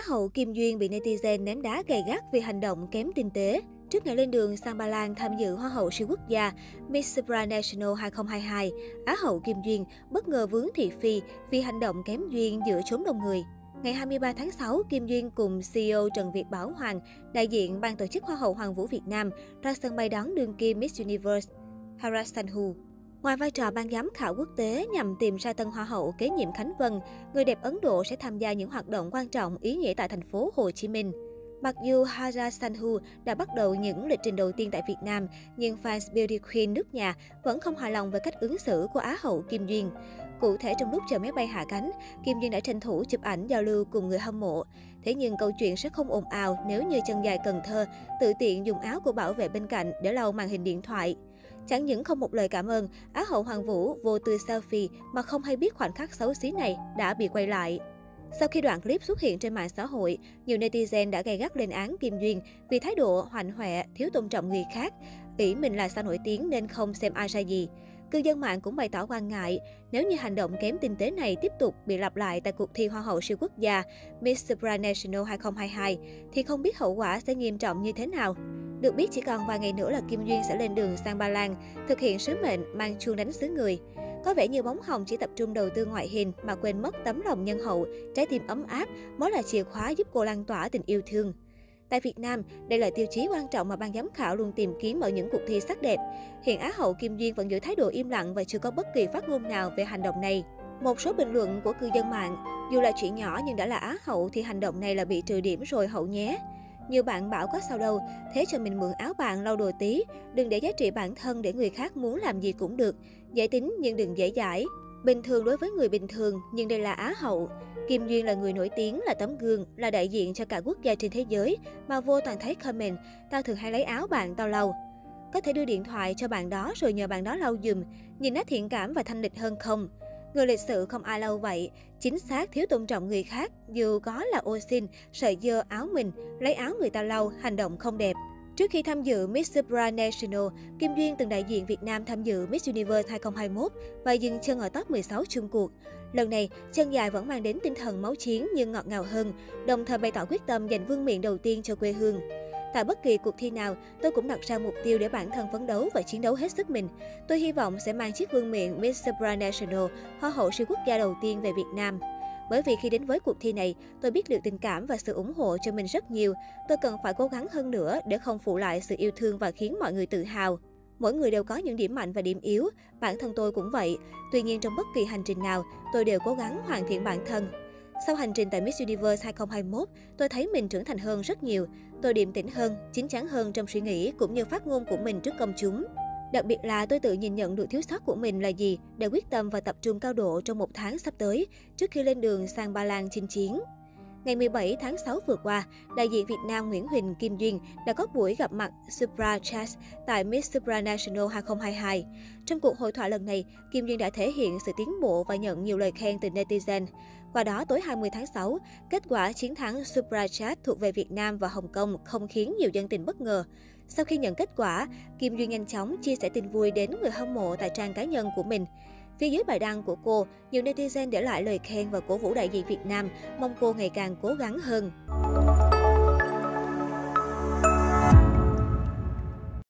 Á hậu Kim Duyên bị netizen ném đá gay gắt vì hành động kém tinh tế. Trước ngày lên đường sang Ba Lan tham dự Hoa hậu siêu quốc gia Miss Supranational 2022, Á hậu Kim Duyên bất ngờ vướng thị phi vì hành động kém duyên giữa chốn đông người. Ngày 23 tháng 6, Kim Duyên cùng CEO Trần Việt Bảo Hoàng, đại diện ban tổ chức Hoa hậu Hoàng vũ Việt Nam, ra sân bay đón đương kim Miss Universe Hara Sanhu. Ngoài vai trò ban giám khảo quốc tế nhằm tìm ra tân hoa hậu kế nhiệm Khánh Vân, người đẹp Ấn Độ sẽ tham gia những hoạt động quan trọng ý nghĩa tại thành phố Hồ Chí Minh. Mặc dù Hara Sanhu đã bắt đầu những lịch trình đầu tiên tại Việt Nam, nhưng fans Beauty Queen nước nhà vẫn không hài lòng với cách ứng xử của Á hậu Kim Duyên. Cụ thể trong lúc chờ máy bay hạ cánh, Kim Duyên đã tranh thủ chụp ảnh giao lưu cùng người hâm mộ. Thế nhưng câu chuyện sẽ không ồn ào nếu như chân dài Cần Thơ tự tiện dùng áo của bảo vệ bên cạnh để lau màn hình điện thoại. Chẳng những không một lời cảm ơn, Á hậu Hoàng Vũ vô tư selfie mà không hay biết khoảnh khắc xấu xí này đã bị quay lại. Sau khi đoạn clip xuất hiện trên mạng xã hội, nhiều netizen đã gay gắt lên án Kim Duyên vì thái độ hoành hoẹ, thiếu tôn trọng người khác, nghĩ mình là sao nổi tiếng nên không xem ai ra gì. Cư dân mạng cũng bày tỏ quan ngại nếu như hành động kém tinh tế này tiếp tục bị lặp lại tại cuộc thi Hoa hậu siêu quốc gia Miss Supranational 2022 thì không biết hậu quả sẽ nghiêm trọng như thế nào. Được biết chỉ còn vài ngày nữa là Kim Duyên sẽ lên đường sang Ba Lan, thực hiện sứ mệnh mang chuông đánh xứ người. Có vẻ như bóng hồng chỉ tập trung đầu tư ngoại hình mà quên mất tấm lòng nhân hậu, trái tim ấm áp mới là chìa khóa giúp cô lan tỏa tình yêu thương. Tại Việt Nam, đây là tiêu chí quan trọng mà ban giám khảo luôn tìm kiếm ở những cuộc thi sắc đẹp. Hiện Á hậu Kim Duyên vẫn giữ thái độ im lặng và chưa có bất kỳ phát ngôn nào về hành động này. Một số bình luận của cư dân mạng, dù là chuyện nhỏ nhưng đã là Á hậu thì hành động này là bị trừ điểm rồi hậu nhé. Nhiều bạn bảo có sao đâu, thế cho mình mượn áo bạn lau đồ tí, đừng để giá trị bản thân để người khác muốn làm gì cũng được. Dễ tính nhưng đừng dễ dãi. Bình thường đối với người bình thường, nhưng đây là Á hậu. Kim Duyên là người nổi tiếng, là tấm gương, là đại diện cho cả quốc gia trên thế giới, mà vô toàn thấy comment, tao thường hay lấy áo bạn tao lau. Có thể đưa điện thoại cho bạn đó rồi nhờ bạn đó lau dùm, nhìn nó thiện cảm và thanh lịch hơn không? Người lịch sự không ai lâu vậy, chính xác thiếu tôn trọng người khác, dù có là ô xin, sợi dơ áo mình, lấy áo người ta lau, hành động không đẹp. Trước khi tham dự Miss Supranational, Kim Duyên từng đại diện Việt Nam tham dự Miss Universe 2021 và dừng chân ở top 16 chung cuộc. Lần này, chân dài vẫn mang đến tinh thần máu chiến nhưng ngọt ngào hơn, đồng thời bày tỏ quyết tâm giành vương miện đầu tiên cho quê hương. Tại bất kỳ cuộc thi nào, tôi cũng đặt ra mục tiêu để bản thân phấn đấu và chiến đấu hết sức mình. Tôi hy vọng sẽ mang chiếc vương miện Miss Supranational, Hoa hậu siêu quốc gia đầu tiên về Việt Nam. Bởi vì khi đến với cuộc thi này, tôi biết được tình cảm và sự ủng hộ cho mình rất nhiều. Tôi cần phải cố gắng hơn nữa để không phụ lại sự yêu thương và khiến mọi người tự hào. Mỗi người đều có những điểm mạnh và điểm yếu, bản thân tôi cũng vậy. Tuy nhiên trong bất kỳ hành trình nào, tôi đều cố gắng hoàn thiện bản thân. Sau hành trình tại Miss Universe 2021, tôi thấy mình trưởng thành hơn rất nhiều. Tôi điềm tĩnh hơn, chín chắn hơn trong suy nghĩ cũng như phát ngôn của mình trước công chúng. Đặc biệt là tôi tự nhìn nhận được thiếu sót của mình là gì để quyết tâm và tập trung cao độ trong một tháng sắp tới trước khi lên đường sang Ba Lan chinh chiến. Ngày 17 tháng 6 vừa qua, đại diện Việt Nam Nguyễn Huỳnh Kim Duyên đã có buổi gặp mặt Supra Chess tại Miss Supranational 2022. Trong cuộc hội thoại lần này, Kim Duyên đã thể hiện sự tiến bộ và nhận nhiều lời khen từ netizen. Qua đó, tối 20 tháng 6, kết quả chiến thắng Supra Chess thuộc về Việt Nam và Hồng Kông không khiến nhiều dân tình bất ngờ. Sau khi nhận kết quả, Kim Duyên nhanh chóng chia sẻ tin vui đến người hâm mộ tại trang cá nhân của mình. Phía dưới bài đăng của cô, nhiều netizen để lại lời khen và cổ vũ đại diện Việt Nam, mong cô ngày càng cố gắng hơn.